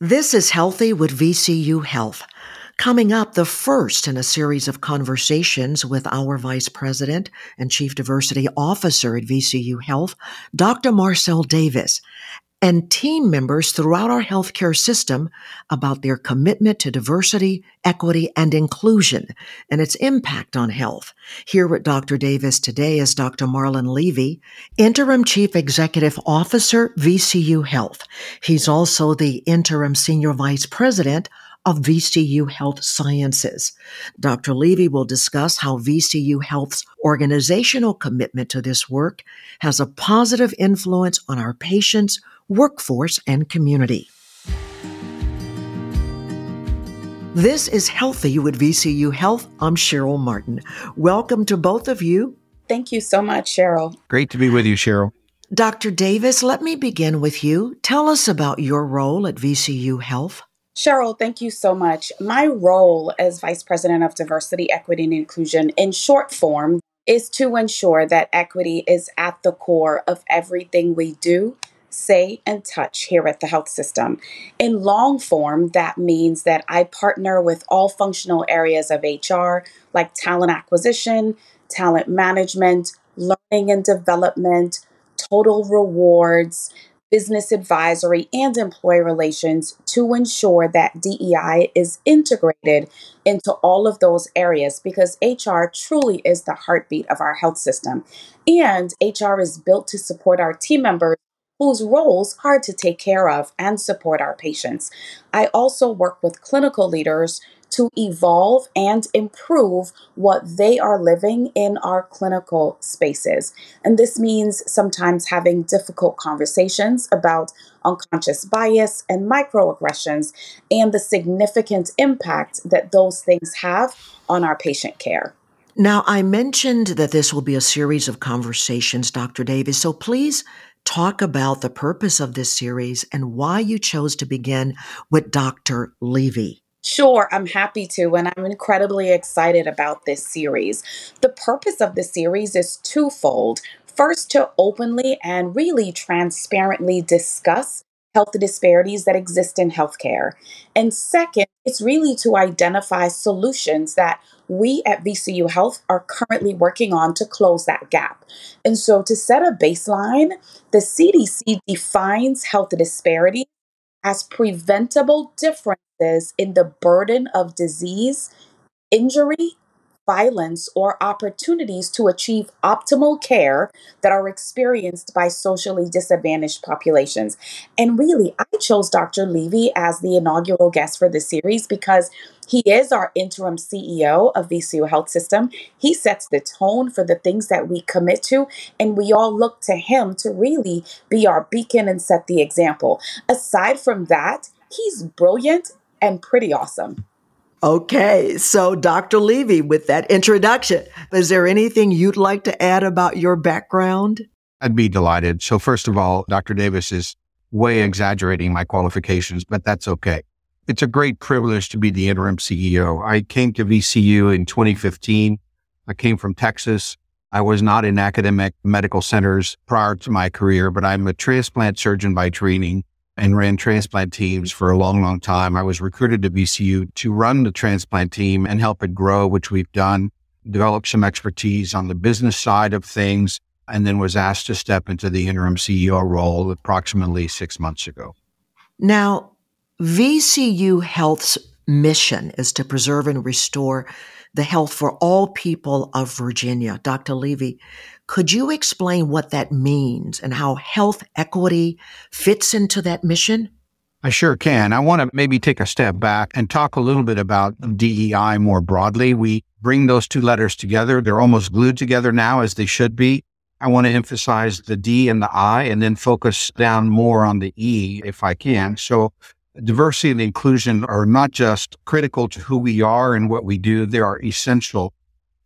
This is Healthy with VCU Health. Coming up, the first in a series of conversations with our Vice President and Chief Diversity Officer at VCU Health, Dr. Marcel Davis, and team members throughout our healthcare system about their commitment to diversity, equity, and inclusion and its impact on health. Here with Dr. Davis today is Dr. Marlon Levy, Interim Chief Executive Officer, VCU Health. He's also the Interim Senior Vice President of VCU Health Sciences. Dr. Levy will discuss how VCU Health's organizational commitment to this work has a positive influence on our patients, workforce, and community. This is Healthy with VCU Health. I'm Cheryl Martin. Welcome to both of you. Thank you so much, Cheryl. Great to be with you, Cheryl. Dr. Davis, let me begin with you. Tell us about your role at VCU Health. Cheryl, thank you so much. My role as Vice President of Diversity, Equity, and Inclusion, in short form, is to ensure that equity is at the core of everything we do say, and touch here at the health system. In long form, that means that I partner with all functional areas of HR, like talent acquisition, talent management, learning and development, total rewards, business advisory, and employee relations to ensure that DEI is integrated into all of those areas because HR truly is the heartbeat of our health system. And HR is built to support our team members whose roles are to take care of and support our patients. I also work with clinical leaders to evolve and improve what they are living in our clinical spaces. And this means sometimes having difficult conversations about unconscious bias and microaggressions and the significant impact that those things have on our patient care. Now, I mentioned that this will be a series of conversations, Dr. Davis, so please talk about the purpose of this series and why you chose to begin with Dr. Levy. Sure, I'm happy to, and I'm incredibly excited about this series. The purpose of the series is twofold. First, to openly and really transparently discuss health disparities that exist in healthcare. And second, it's really to identify solutions that we at VCU Health are currently working on to close that gap. And so, to set a baseline, the CDC defines health disparity as preventable in the burden of disease, injury, violence, or opportunities to achieve optimal care that are experienced by socially disadvantaged populations. And really, I chose Dr. Levy as the inaugural guest for this series because he is our interim CEO of VCU Health System. He sets the tone for the things that we commit to, and we all look to him to really be our beacon and set the example. Aside from that, he's brilliant and pretty awesome. Okay, so Dr. Levy, with that introduction, is there anything you'd like to add about your background? I'd be delighted. So, first of all, Dr. Davis is way exaggerating my qualifications, but that's okay. It's a great privilege to be the interim CEO. I came to VCU in 2015. I came from Texas. I was not in academic medical centers prior to my career, but I'm a transplant surgeon by training and ran transplant teams for a long, long time. I was recruited to VCU to run the transplant team and help it grow, which we've done, developed some expertise on the business side of things, and then was asked to step into the interim CEO role approximately six months ago. Now, VCU Health's mission is to preserve and restore the health for all people of Virginia. Dr. Levy, could you explain what that means and how health equity fits into that mission? I sure can. I want to maybe take a step back and talk a little bit about DEI more broadly. We bring those two letters together. They're almost glued together now, as they should be. I want to emphasize the D and the I and then focus down more on the E if I can. So diversity and inclusion are not just critical to who we are and what we do, they are essential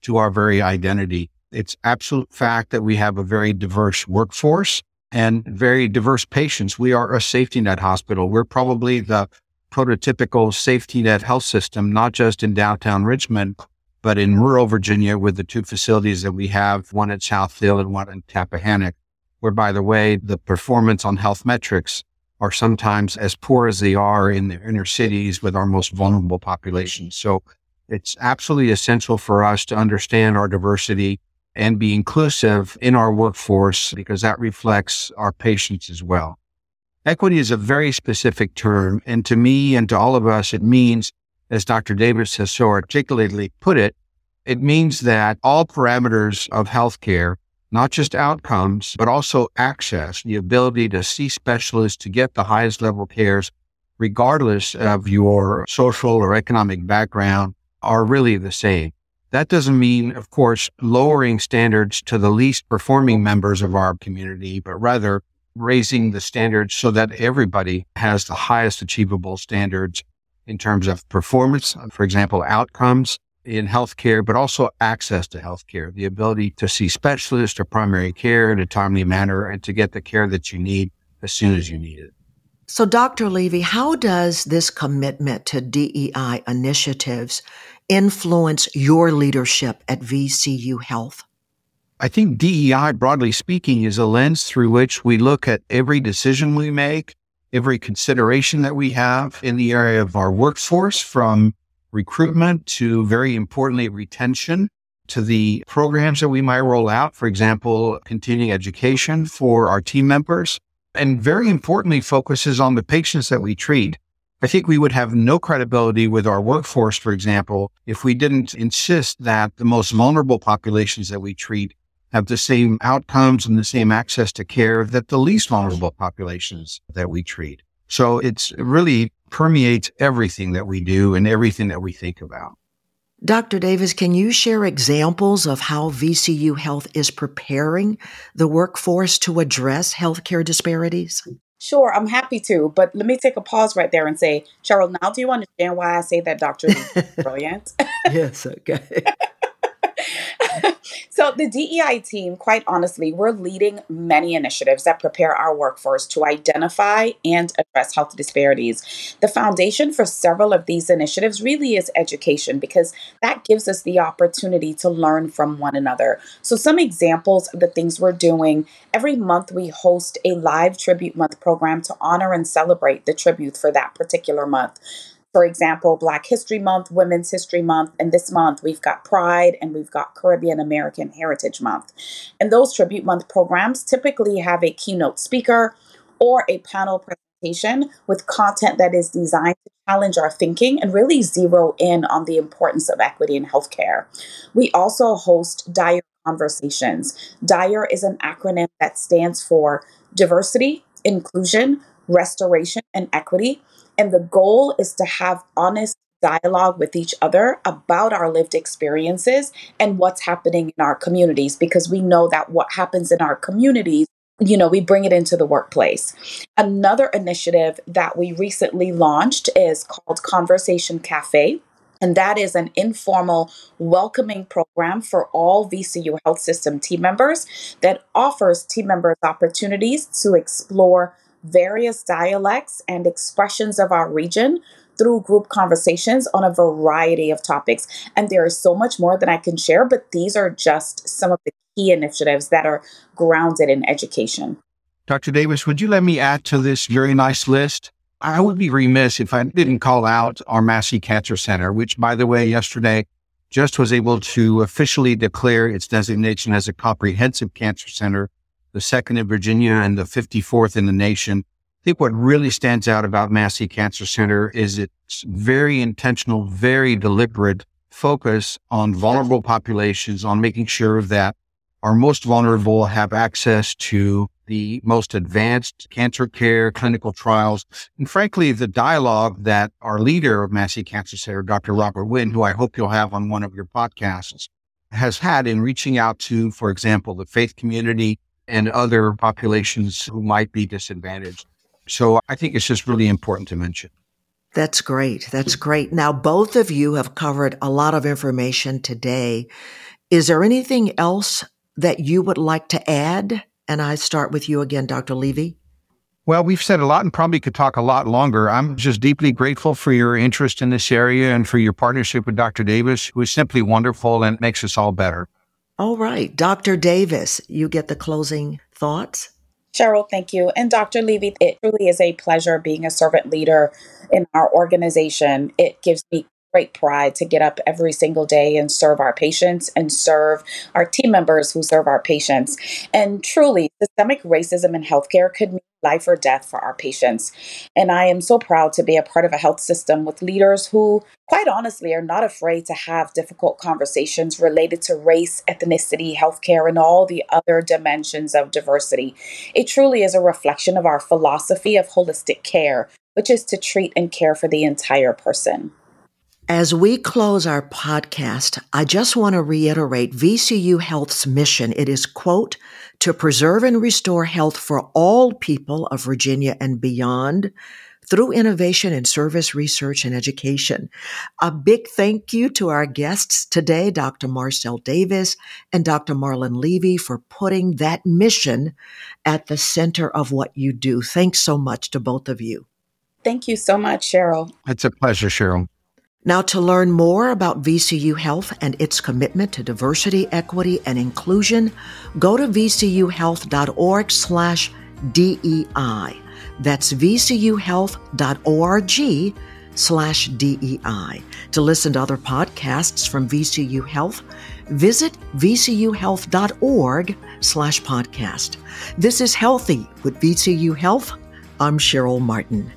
to our very identity. It's absolute fact that we have a very diverse workforce and mm-hmm. very diverse patients. We are a safety net hospital. We're probably the prototypical safety net health system, not just in downtown Richmond, but in rural Virginia with the two facilities that we have, one at South Hill and one in Tappahannock, where by the way, the performance on health metrics are sometimes as poor as they are in the inner cities with our most vulnerable populations. So it's absolutely essential for us to understand our diversity and be inclusive in our workforce because that reflects our patients as well. Equity is a very specific term. And to me and to all of us, it means, as Dr. Davis has so articulately put it, it means that all parameters of healthcare, not just outcomes, but also access, the ability to see specialists to get the highest level cares, regardless of your social or economic background, are really the same. That doesn't mean, of course, lowering standards to the least performing members of our community, but rather raising the standards so that everybody has the highest achievable standards in terms of performance, for example, outcomes in healthcare, but also access to healthcare, the ability to see specialists or primary care in a timely manner and to get the care that you need as soon as you need it. So, Dr. Levy, how does this commitment to DEI initiatives influence your leadership at VCU Health? I think DEI, broadly speaking, is a lens through which we look at every decision we make, every consideration that we have in the area of our workforce, from recruitment to very importantly, retention to the programs that we might roll out. For example, continuing education for our team members and very importantly, focuses on the patients that we treat. I think we would have no credibility with our workforce, for example, if we didn't insist that the most vulnerable populations that we treat have the same outcomes and the same access to care that the least vulnerable populations that we treat. So it's really permeates everything that we do and everything that we think about. Dr. Davis, can you share examples of how VCU Health is preparing the workforce to address healthcare disparities? Sure, I'm happy to, but let me take a pause right there and say, Cheryl, now do you understand why I say that Dr. is brilliant? yes, okay. So, the DEI team, quite honestly, we're leading many initiatives that prepare our workforce to identify and address health disparities. The foundation for several of these initiatives really is education because that gives us the opportunity to learn from one another. So, some examples of the things we're doing every month, we host a live tribute month program to honor and celebrate the tribute for that particular month for example, Black History Month, Women's History Month, and this month we've got Pride and we've got Caribbean American Heritage Month. And those Tribute Month programs typically have a keynote speaker or a panel presentation with content that is designed to challenge our thinking and really zero in on the importance of equity in healthcare. We also host DIRE conversations. DIRE is an acronym that stands for diversity, inclusion, restoration, and equity. And the goal is to have honest dialogue with each other about our lived experiences and what's happening in our communities because we know that what happens in our communities you know, we bring it into the workplace. Another initiative that we recently launched is called Conversation Cafe. And that is an informal welcoming program for all VCU Health System team members that offers team members opportunities to explore various dialects and expressions of our region through group conversations on a variety of topics. And there is so much more that I can share, but these are just some of the key initiatives that are grounded in education. Dr. Davis, would you let me add to this very nice list? I would be remiss if I didn't call out our Massey Cancer Center, which, by the way, yesterday just was able to officially declare its designation as a comprehensive cancer center the second in Virginia and the 54th in the nation. I think what really stands out about Massey Cancer Center is its very intentional, very deliberate focus on vulnerable populations, on making sure that our most vulnerable have access to the most advanced cancer care, clinical trials, and frankly, the dialogue that our leader of Massey Cancer Center, Dr. Robert Winn, who I hope you'll have on one of your podcasts, has had in reaching out to, for example, the faith community, and other populations who might be disadvantaged. So I think it's just really important to mention. That's great. That's great. Now, both of you have covered a lot of information today. Is there anything else that you would like to add? And I start with you again, Dr. Levy. Well, we've said a lot and probably could talk a lot longer. I'm just deeply grateful for your interest in this area and for your partnership with Dr. Davis, who is simply wonderful and makes us all better. All right. Dr. Davis, you get the closing thoughts. Cheryl, thank you. And Dr. Levy, it truly is a pleasure being a servant leader in our organization. It gives me great pride to get up every single day and serve our patients and serve our team members who serve our patients. And truly, systemic racism in healthcare could mean life or death for our patients. And I am so proud to be a part of a health system with leaders who, quite honestly, are not afraid to have difficult conversations related to race, ethnicity, healthcare, and all the other dimensions of diversity. It truly is a reflection of our philosophy of holistic care, which is to treat and care for the entire person. As we close our podcast, I just want to reiterate VCU Health's mission. It is, quote, to preserve and restore health for all people of Virginia and beyond through innovation in service, research, and education. A big thank you to our guests today, Dr. Marcel Davis and Dr. Marlon Levy, for putting that mission at the center of what you do. Thanks so much to both of you. Thank you so much, Cheryl. It's a pleasure, Cheryl. Now, to learn more about VCU Health and its commitment to diversity, equity, and inclusion, go to vcuhealth.org slash DEI. That's vcuhealth.org slash DEI. To listen to other podcasts from VCU Health, visit vcuhealth.org slash podcast. This is Healthy with VCU Health. I'm Cheryl Martin.